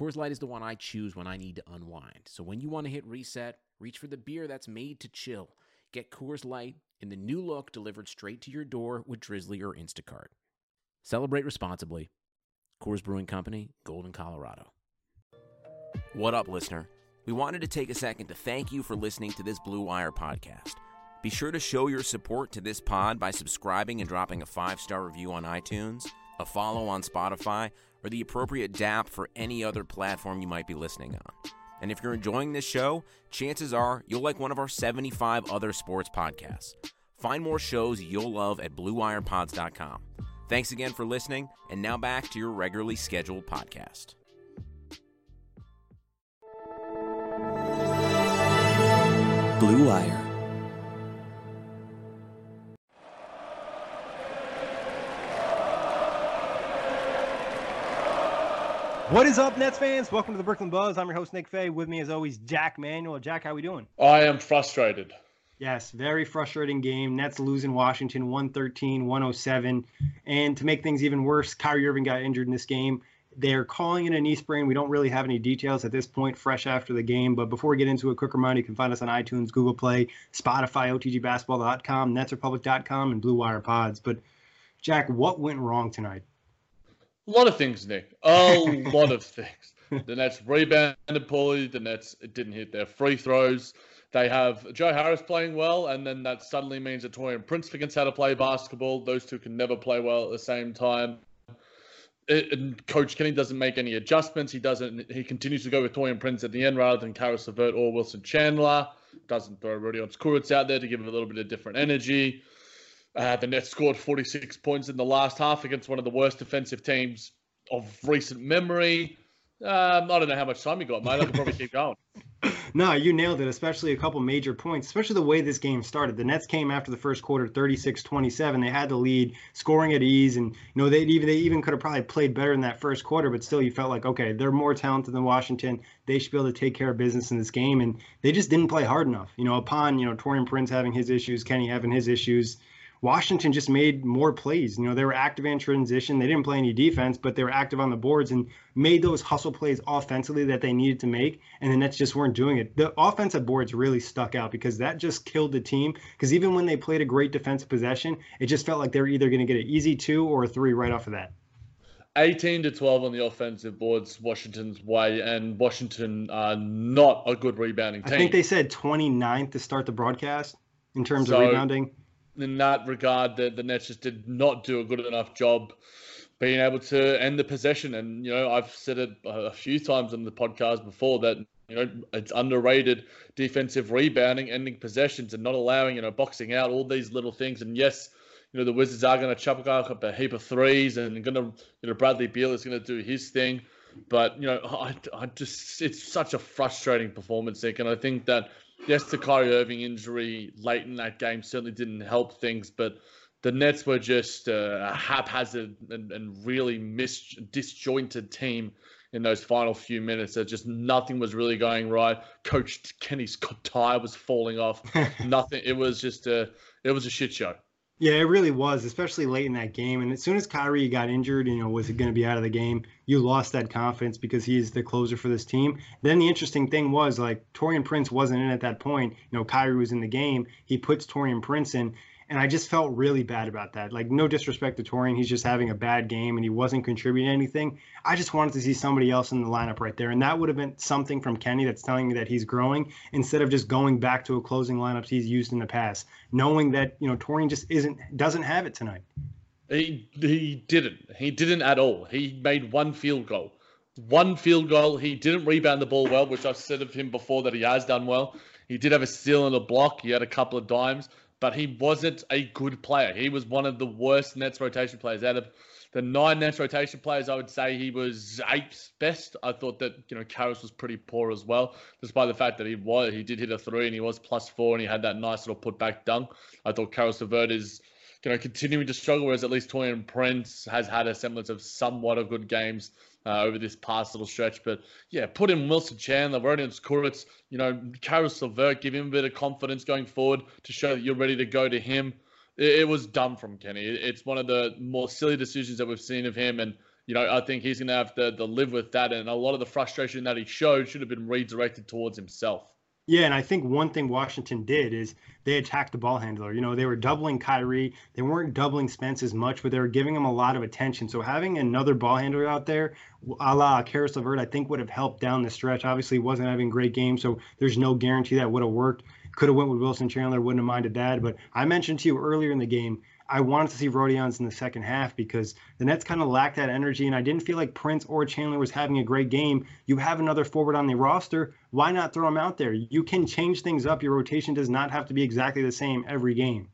Coors Light is the one I choose when I need to unwind. So when you want to hit reset, reach for the beer that's made to chill. Get Coors Light in the new look delivered straight to your door with Drizly or Instacart. Celebrate responsibly. Coors Brewing Company, Golden, Colorado. What up, listener? We wanted to take a second to thank you for listening to this Blue Wire podcast. Be sure to show your support to this pod by subscribing and dropping a five star review on iTunes, a follow on Spotify, or the appropriate DAP for any other platform you might be listening on. And if you're enjoying this show, chances are you'll like one of our 75 other sports podcasts. Find more shows you'll love at BlueWirePods.com. Thanks again for listening, and now back to your regularly scheduled podcast. Blue Wire. What is up, Nets fans? Welcome to the Brooklyn Buzz. I'm your host, Nick Fay. With me, as always, Jack Manuel. Jack, how are we doing? I am frustrated. Yes, very frustrating game. Nets losing Washington 113 107. And to make things even worse, Kyrie Irving got injured in this game. They're calling it a knee sprain. We don't really have any details at this point, fresh after the game. But before we get into a quick reminder, you can find us on iTunes, Google Play, Spotify, OTGBasketball.com, NetsRepublic.com, and Blue Wire Pods. But, Jack, what went wrong tonight? A lot of things, Nick. A lot of things. The Nets rebounded poorly. The Nets didn't hit their free throws. They have Joe Harris playing well, and then that suddenly means that Taurean Prince forgets how to play basketball. Those two can never play well at the same time. It, and Coach Kenny doesn't make any adjustments. He doesn't. He continues to go with Taurean Prince at the end rather than Caris LeVert or Wilson Chandler. Doesn't throw Rodions Kurucs out there to give him a little bit of different energy. Uh, the Nets scored 46 points in the last half against one of the worst defensive teams of recent memory. Um, I don't know how much time you got, mate. I could probably keep going. No, you nailed it, especially a couple major points, especially the way this game started. The Nets came after the first quarter 36-27. They had the lead, scoring at ease, and you know they even they even could have probably played better in that first quarter, but still you felt like, okay, they're more talented than Washington. They should be able to take care of business in this game, and they just didn't play hard enough. You know, upon, you know, Taurean Prince having his issues, Kenny having his issues, Washington just made more plays. You know, they were active in transition. They didn't play any defense, but they were active on the boards and made those hustle plays offensively that they needed to make. And the Nets just weren't doing it. The offensive boards really stuck out because that just killed the team. Because even when they played a great defensive possession, it just felt like they were either going to get an easy two or a three right off of that. 18 to 12 on the offensive boards, Washington's way, and Washington are not a good rebounding team. I think they said 29th to start the broadcast in terms so, of rebounding in that regard, the, the Nets just did not do a good enough job being able to end the possession. And, you know, I've said it a few times on the podcast before that, you know, it's underrated defensive rebounding, ending possessions, and not allowing, you know, boxing out, all these little things. And yes, you know, the Wizards are going to chuck up a heap of threes and going to, you know, Bradley Beal is going to do his thing. But, you know, I, I just, it's such a frustrating performance, Nick. And I think that, yes, the Kyrie Irving injury late in that game certainly didn't help things, but the Nets were just uh, a haphazard and, and really mis- disjointed team in those final few minutes. That just nothing was really going right. Coach Kenny's tie was falling off. nothing. It was just a it was a shit show. Yeah, it really was, especially late in that game. And as soon as Kyrie got injured, you know, was it going to be out of the game, you lost that confidence because he's the closer for this team. Then the interesting thing was like Taurean Prince wasn't in at that point. You know, Kyrie was in the game. He puts Taurean Prince in, and I just felt really bad about that. Like, no disrespect to Taurean, he's just having a bad game and he wasn't contributing anything. I just wanted to see somebody else in the lineup right there. And that would have been something from Kenny that's telling me that he's growing instead of just going back to a closing lineups he's used in the past, knowing that, you know, Taurean just isn't, doesn't have it tonight. He, he didn't. He didn't at all. He made one field goal. One field goal. He didn't rebound the ball well, which I've said of him before that he has done well. He did have a steal and a block. He had a couple of dimes but he wasn't a good player. He was one of the worst Nets rotation players out of the nine Nets rotation players. I would say he was eighth best. I thought that you know Caris was pretty poor as well, despite the fact that he was he did hit a three and he was plus four and he had that nice little putback dunk. I thought Caris LeVert is you know continuing to struggle, whereas at least Taurean Prince has had a semblance of somewhat of good games uh, over this past little stretch. But yeah, put in Wilson Chandler, Rodions Kurucs, you know, Caris LeVert, give him a bit of confidence going forward to show that you're ready to go to him. It, it was dumb from Kenny. It, it's one of the more silly decisions that we've seen of him. And, you know, I think he's going to have to, to live with that. And a lot of the frustration that he showed should have been redirected towards himself. Yeah, and I think one thing Washington did is they attacked the ball handler. You know, they were doubling Kyrie. They weren't doubling Spence as much, but they were giving him a lot of attention. So having another ball handler out there, a la Caris LeVert, I think would have helped down the stretch. Obviously, wasn't having great game, so there's no guarantee that would have worked. Could have went with Wilson Chandler, wouldn't have minded that. But I mentioned to you earlier in the game, I wanted to see Rodions in the second half because the Nets kind of lacked that energy, and I didn't feel like Prince or Chandler was having a great game. You have another forward on the roster. Why not throw him out there? You can change things up. Your rotation does not have to be exactly the same every game.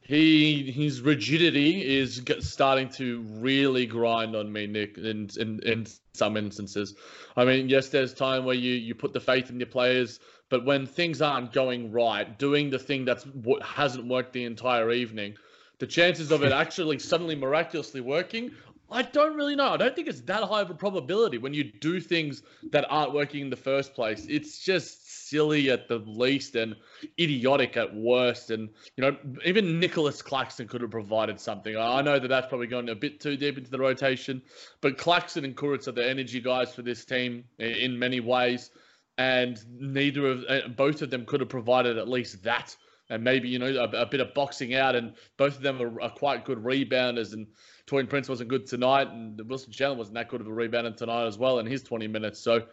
He his rigidity is starting to really grind on me, Nick. In in, in some instances, I mean, yes, there's time where you you put the faith in your players, but when things aren't going right, doing the thing that's what hasn't worked the entire evening the chances of it actually suddenly miraculously working, I don't really know. I don't think it's that high of a probability when you do things that aren't working in the first place. It's just silly at the least and idiotic at worst. And, you know, even Nicholas Claxton could have provided something. I know that that's probably going a bit too deep into the rotation, but Claxton and Kurucs are the energy guys for this team in many ways. And neither of uh, both of them could have provided at least that and maybe you know a, a, bit of boxing out. And both of them are, are quite good rebounders. And Taurean Prince wasn't good tonight, and Wilson Chandler wasn't that good of a rebounder tonight as well in his 20 minutes. So.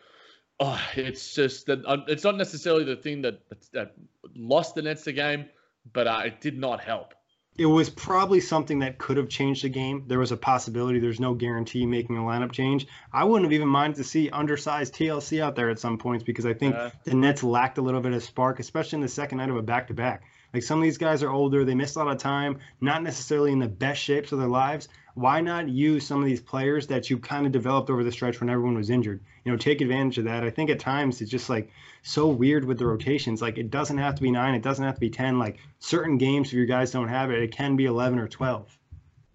Oh, it's just that uh, it's not necessarily the thing that that lost the Nets the game, but uh, it did not help it was probably something that could have changed the game. There was a possibility. There's no guarantee making a lineup change. I wouldn't have even minded to see undersized TLC out there at some points because I think yeah. the Nets lacked a little bit of spark, especially in the second night of a back to back. Like some of these guys are older, they miss a lot of time, not necessarily in the best shapes of their lives. Why not use some of these players that you kind of developed over the stretch when everyone was injured? You know, take advantage of that. I think at times it's just like so weird with the rotations. Like it doesn't have to be nine, it doesn't have to be ten. Like certain games, if your guys don't have it, it can be eleven or twelve.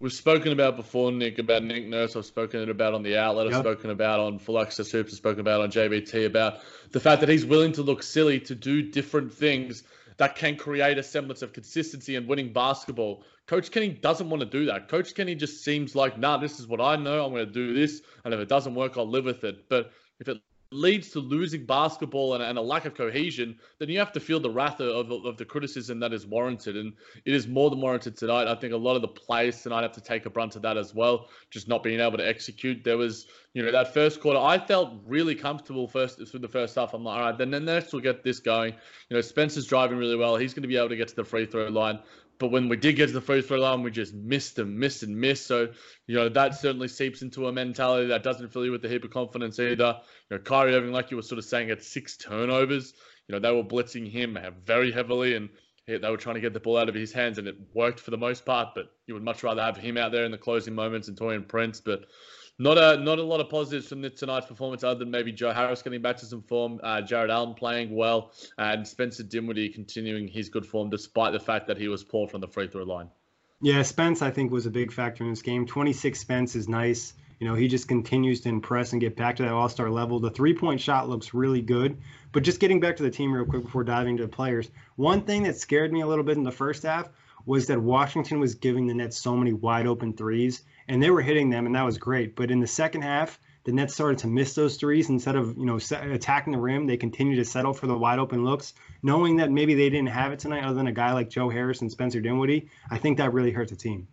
We've spoken about before, Nick, about Nick Nurse. I've spoken about on the outlet. I've yep. spoken about on Full Access Hoops. I've spoken about on JBT about the fact that he's willing to look silly to do different things that can create a semblance of consistency and winning basketball. Coach Kenny doesn't want to do that. Coach Kenny just seems like, nah, this is what I know. I'm going to do this. And if it doesn't work, I'll live with it. But if it leads to losing basketball and, and, a lack of cohesion, then you have to feel the wrath of, of the criticism that is warranted. And it is more than warranted tonight. I think a lot of the players tonight have to take a brunt of that as well, just not being able to execute. There was, you know, that first quarter, I felt really comfortable first through the first half. I'm like, all right, then the next we'll get this going. You know, Spencer's driving really well. He's going to be able to get to the free throw line. But when we did get to the free throw line, we just missed and missed and missed. So, you know, that certainly seeps into a mentality that doesn't fill you with a heap of confidence either. You know, Kyrie Irving, like you were sort of saying, had six turnovers. You know, they were blitzing him very heavily and they were trying to get the ball out of his hands and it worked for the most part. But you would much rather have him out there in the closing moments and Taurean Prince. But not a not a lot of positives from tonight's performance, other than maybe Joe Harris getting back to some form, uh, Jarrett Allen playing well, and Spencer Dinwiddie continuing his good form despite the fact that he was poor from the free throw line. Yeah, Spence I think was a big factor in this game. 26 Spence is nice. You know, he just continues to impress and get back to that all star level. The three point shot looks really good. But just getting back to the team real quick before diving into the players, one thing that scared me a little bit in the first half was that Washington was giving the Nets so many wide open threes, and they were hitting them, and that was great. But in the second half, the Nets started to miss those threes instead of you know attacking the rim. They continued to settle for the wide open looks, knowing that maybe they didn't have it tonight, other than a guy like Joe Harris and Spencer Dinwiddie. I think that really hurt the team.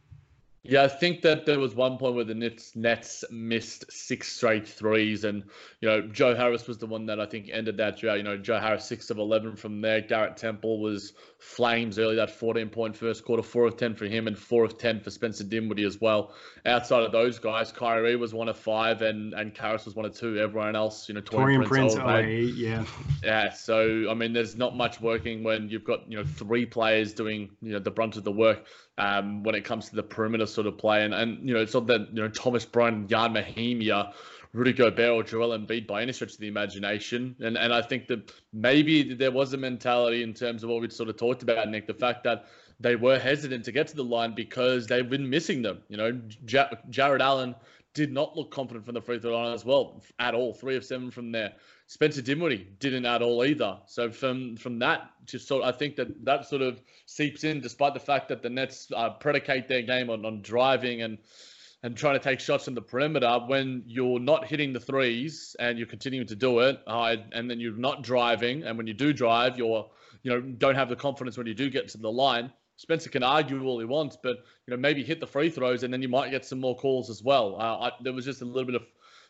Yeah, I think that there was one point where the Nets, Nets missed six straight threes, and you know Joe Harris was the one that I think ended that drought. You know Joe Harris six of eleven from there. Garrett Temple was flames early that fourteen point first quarter, four of ten for him, and four of ten for Spencer Dinwiddie as well. Outside of those guys, Kyrie was one of five, and and Caris was one of two. Everyone else, you know, Taurean Prince, Prince 08, yeah, yeah. So I mean, there's not much working when you've got you know three players doing you know the brunt of the work um, when it comes to the perimeter sort of play. And, and you know, it's not that, you know, Thomas Bryant, Ian Mahinmi, Rudy Gobert or Joel Embiid by any stretch of the imagination. And and I think that maybe there was a mentality in terms of what we sort of talked about, Nick, the fact that they were hesitant to get to the line because they've been missing them. You know, J- Jarrett Allen did not look confident from the free throw line as well at all. Three of seven from there. Spencer Dinwiddie didn't at all either. So from from that, just sort I think that that sort of seeps in, despite the fact that the Nets uh, predicate their game on, on driving and and trying to take shots in the perimeter. When you're not hitting the threes and you're continuing to do it, uh, and then you're not driving, and when you do drive, you're you know don't have the confidence when you do get to the line. Spencer can argue all he wants, but you know maybe hit the free throws, and then you might get some more calls as well. Uh, I, there was just a little bit of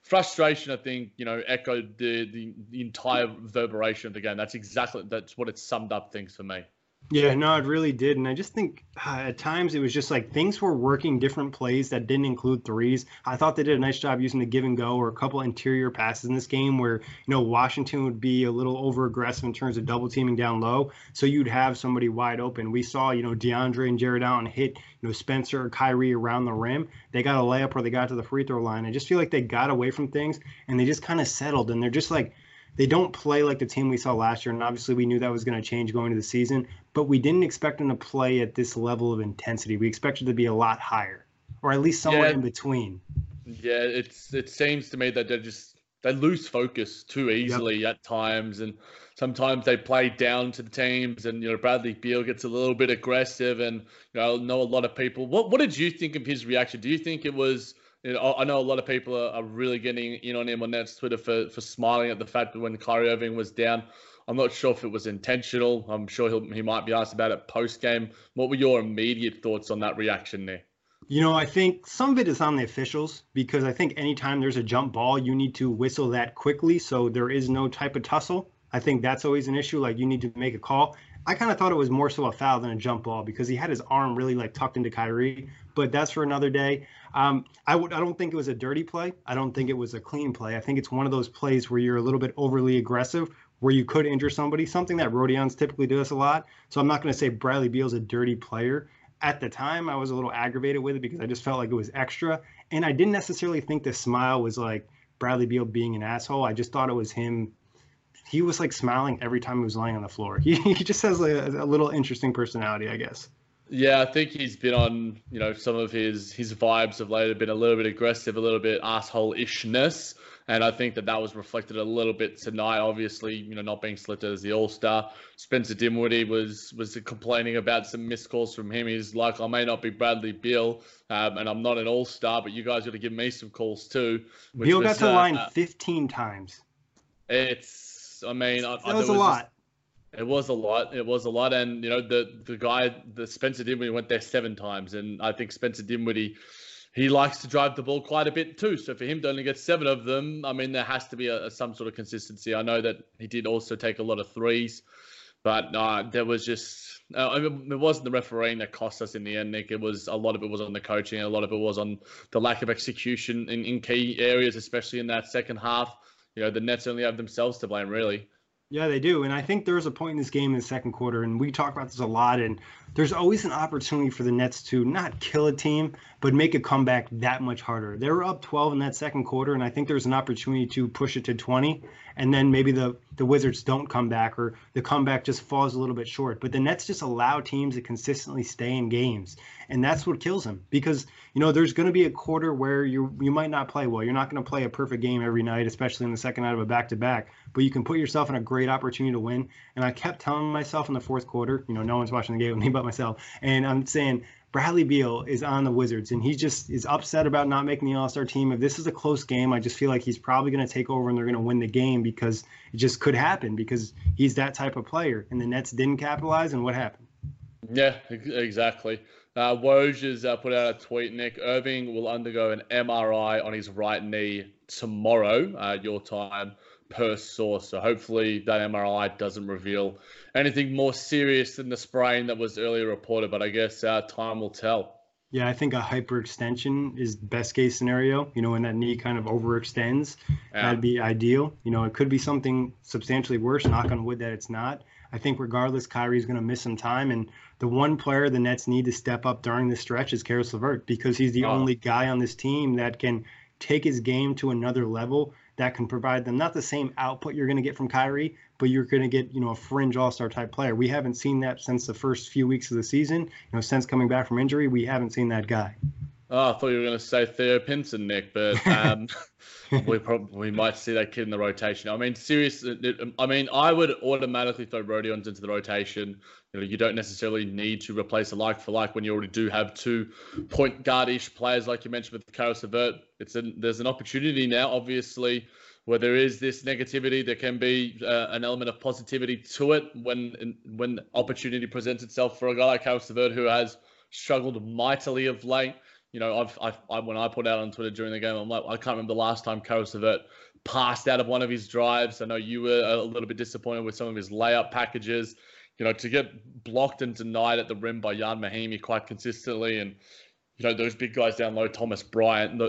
frustration, I think, you know, echoed the, the, the entire reverberation of the game. That's exactly that's what it summed up things for me. Yeah, no, it really did. And I just think uh, at times it was just like things were working different plays that didn't include threes. I thought they did a nice job using the give and go or a couple interior passes in this game where, you know, Washington would be a little over aggressive in terms of double teaming down low. So you'd have somebody wide open. We saw, you know, DeAndre and Jarrett Allen hit, you know, Spencer or Kyrie around the rim. They got a layup or they got to the free throw line. I just feel like they got away from things and they just kind of settled and they're just like, they don't play like the team we saw last year, and obviously we knew that was going to change going into the season. But we didn't expect him to play at this level of intensity. We expected to be a lot higher, or at least somewhere yeah. in between. Yeah, it's it seems to me that they're just they lose focus too easily yep. at times, and sometimes they play down to the teams. And you know, Bradley Beal gets a little bit aggressive, and you know, I know a lot of people. What what did you think of his reaction? Do you think it was you know, I know a lot of people are, are really getting in on him on Nets Twitter for, for smiling at the fact that when Kyrie Irving was down, I'm not sure if it was intentional. I'm sure he might be asked about it post game. What were your immediate thoughts on that reaction there? You know, I think some of it is on the officials because I think anytime there's a jump ball, you need to whistle that quickly so there is no type of tussle. I think that's always an issue. Like you need to make a call. I kind of thought it was more so a foul than a jump ball because he had his arm really like tucked into Kyrie. But that's for another day. Um, I would. I don't think it was a dirty play. I don't think it was a clean play. I think it's one of those plays where you're a little bit overly aggressive, where you could injure somebody. Something that Rodions typically do does a lot. So I'm not going to say Bradley Beal's a dirty player. At the time, I was a little aggravated with it because I just felt like it was extra, and I didn't necessarily think the smile was like Bradley Beal being an asshole. I just thought it was him he was like smiling every time he was lying on the floor. He, he just has like a, a, little interesting personality, I guess. Yeah, I think he's been on, you know, some of his his vibes have been a little bit aggressive, a little bit asshole-ishness. And I think that that was reflected a little bit tonight. Obviously, you know, not being selected as the All Star. Spencer Dinwiddie was was complaining about some missed calls from him. He's like, I may not be Bradley Beal, um, and I'm not an All Star, but you guys got to give me some calls too. Beal got to the uh, line uh, 15 times. It's I mean, that I, was a lot. Just, it was a lot. It was a lot, and you know, the the guy, the Spencer Dinwiddie went there seven times, and I think Spencer Dinwiddie. He likes to drive the ball quite a bit too. So for him to only get seven of them, I mean, there has to be a, a some sort of consistency. I know that he did also take a lot of threes, but uh, there was just uh, I mean, it wasn't the refereeing that cost us in the end, Nick. It was a lot of it was on the coaching, a lot of it was on the lack of execution in, in key areas, especially in that second half you know the Nets only have themselves to blame, really. Yeah, they do. And I think there was a point in this game in the second quarter, and we talk about this a lot. And there's always an opportunity for the Nets to not kill a team, but make a comeback that much harder. They were up 12 in that second quarter, and I think there's an opportunity to push it to 20. And then maybe the the Wizards don't come back or the comeback just falls a little bit short. But the Nets just allow teams to consistently stay in games, and that's what kills them because you know there's going to be a quarter where you you might not play well. You're not going to play a perfect game every night, especially in the second night of a back to back. But you can put yourself in a great opportunity to win. And I kept telling myself in the fourth quarter, you know, no one's watching the game with me but myself, and I'm saying Bradley Beal is on the Wizards and he just is upset about not making the All Star team. If this is a close game, I just feel like he's probably going to take over and they're going to win the game because it just could happen because he's that type of player. And the Nets didn't capitalize, and what happened? Yeah, exactly. Uh, Woj has uh, put out a tweet. Nick Irving will undergo an MRI on his right knee tomorrow, uh, your time per source. So hopefully that MRI doesn't reveal anything more serious than the sprain that was earlier reported. But I guess uh, time will tell. Yeah, I think a hyperextension is best case scenario. You know, when that knee kind of overextends, yeah. that'd be ideal. You know, it could be something substantially worse. Knock on wood that it's not. I think regardless, Kyrie's going to miss some time, and the one player the Nets need to step up during this stretch is Caris LeVert because he's the oh. only guy on this team that can take his game to another level that can provide them not the same output you're going to get from Kyrie, but you're going to get you know a fringe All Star type player. We haven't seen that since the first few weeks of the season. You know, since coming back from injury, we haven't seen that guy. Oh, I thought you were going to say Theo Pinson, Nick, but um, we probably we might see that kid in the rotation. I mean, seriously, I mean, I would automatically throw Rodions into the rotation. You know, you don't necessarily need to replace a like for like when you already do have two point guard-ish players, like you mentioned with Caris LeVert. It's an, there's an opportunity now, obviously, where there is this negativity. There can be uh, an element of positivity to it when when opportunity presents itself for a guy like Caris LeVert who has struggled mightily of late. You know, I've, I've I, when I put out on Twitter during the game, I'm like, I can't remember the last time Caris LeVert passed out of one of his drives. I know you were a little bit disappointed with some of his layup packages you know, to get blocked and denied at the rim by Ian Mahinmi quite consistently, and you know those big guys down low, Thomas Bryant.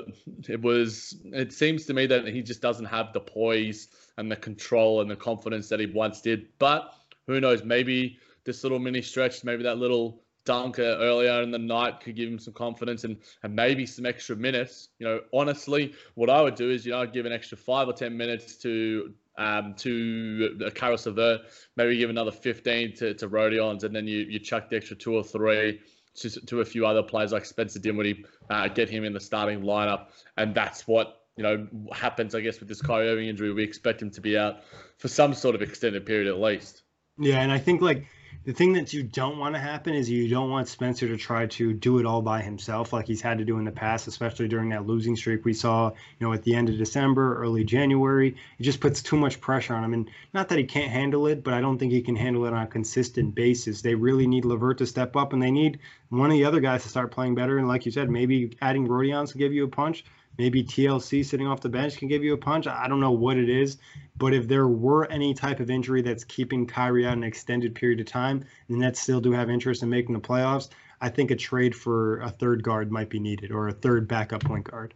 It was. It seems to me that he just doesn't have the poise and the control and the confidence that he once did. But who knows? Maybe this little mini stretch, maybe that little dunk earlier in the night could give him some confidence and, and maybe some extra minutes. You know, honestly, what I would do is, you know, I'd give an extra five or 10 minutes to um, to a Caris LeVert, maybe give another 15 to, to Rodions, and then you, you chuck the extra two or three to, to a few other players like Spencer Dinwiddie, uh, get him in the starting lineup. And that's what, you know, happens, I guess, with this Kyrie Irving injury. We expect him to be out for some sort of extended period at least. Yeah, and I think like the thing that you don't want to happen is you don't want Spencer to try to do it all by himself like he's had to do in the past, especially during that losing streak we saw, you know, at the end of December, early January. It just puts too much pressure on him. And not that he can't handle it, but I don't think he can handle it on a consistent basis. They really need LeVert to step up and they need one of the other guys to start playing better. And like you said, maybe adding Rodions to give you a punch. Maybe TLC sitting off the bench can give you a punch. I don't know what it is, but if there were any type of injury that's keeping Kyrie out an extended period of time, the Nets still do have interest in making the playoffs. I think a trade for a third guard might be needed or a third backup point guard.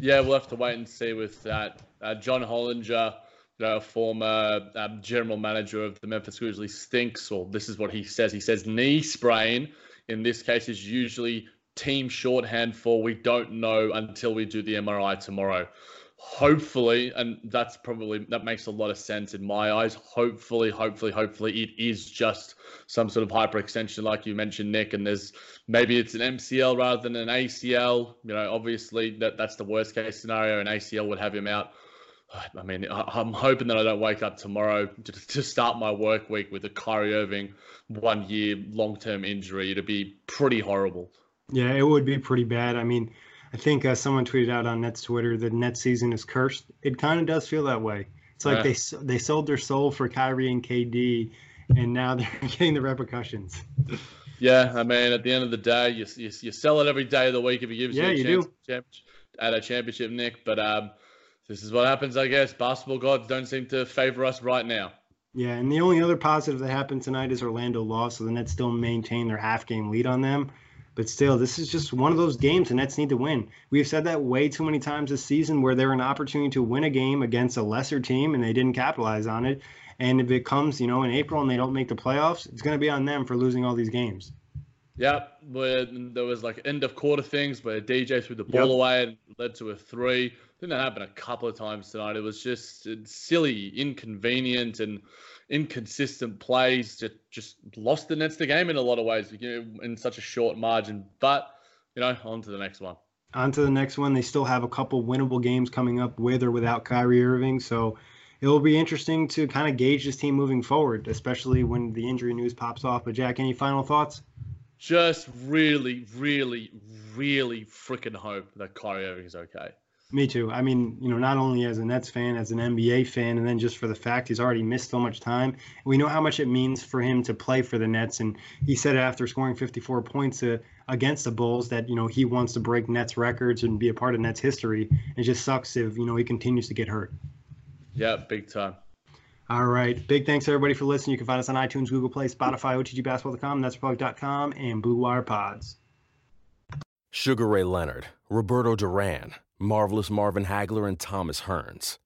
Yeah, we'll have to wait and see with that. Uh, John Hollinger, you know, former um, general manager of the Memphis Grizzlies, thinks, or this is what he says. He says knee sprain in this case is usually team shorthand for we don't know until we do the MRI tomorrow. Hopefully, and that's probably that makes a lot of sense in my eyes. Hopefully, hopefully, hopefully, it is just some sort of hyperextension, like you mentioned, Nick. And there's maybe it's an MCL rather than an ACL. You know, obviously that that's the worst case scenario. An ACL would have him out. I mean, I'm hoping that I don't wake up tomorrow to, to start my work week with a Kyrie Irving one year long term injury. It'd be pretty horrible. Yeah, it would be pretty bad. I mean, I think uh, someone tweeted out on Nets Twitter that net season is cursed. It kind of does feel that way. It's like yeah. they they sold their soul for Kyrie and KD, and now they're getting the repercussions. Yeah, I mean, at the end of the day, you, you, you sell it every day of the week if it gives yeah, you a chance do. at a championship, Nick. But um, this is what happens, I guess. Basketball gods don't seem to favor us right now. Yeah, and the only other positive that happened tonight is Orlando lost, so the Nets still maintain their half game lead on them. But still, this is just one of those games the Nets need to win. We've said that way too many times this season where they're an opportunity to win a game against a lesser team and they didn't capitalize on it. And if it comes, you know, in April and they don't make the playoffs, it's going to be on them for losing all these games. Yep, where there was like end of quarter things where DJ threw the ball Yep. away and led to a three. I think that happened a couple of times tonight. It was just silly, inconvenient, and inconsistent plays that just lost the Nets the game in a lot of ways you know, in such a short margin. But you know, on to the next one. On to the next one. They still have a couple winnable games coming up with or without Kyrie Irving. So it will be interesting to kind of gauge this team moving forward, especially when the injury news pops off. But Jack, any final thoughts? Just really, really, really freaking hope that Kyrie Irving is okay. Me too. I mean, you know, not only as a Nets fan, as an NBA fan, and then just for the fact he's already missed so much time. We know how much it means for him to play for the Nets, and he said after scoring 54 points uh, against the Bulls that you know he wants to break Nets records and be a part of Nets history. It just sucks if you know he continues to get hurt. Yeah, big time. All right. Big thanks everybody for listening. You can find us on iTunes, Google Play, Spotify, OTGBasketball.com, NetsRepublic.com, and Blue Wire Pods. Sugar Ray Leonard, Roberto Duran, Marvelous Marvin Hagler, and Thomas Hearns.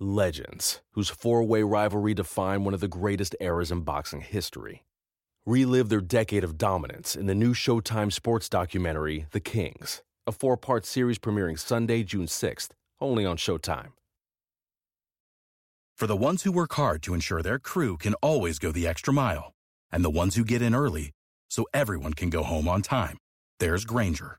Legends, whose four way rivalry defined one of the greatest eras in boxing history. Relive their decade of dominance in the new Showtime sports documentary, The Kings, a four part series premiering Sunday, June 6th, only on Showtime. For the ones who work hard to ensure their crew can always go the extra mile, and the ones who get in early so everyone can go home on time, there's Grainger,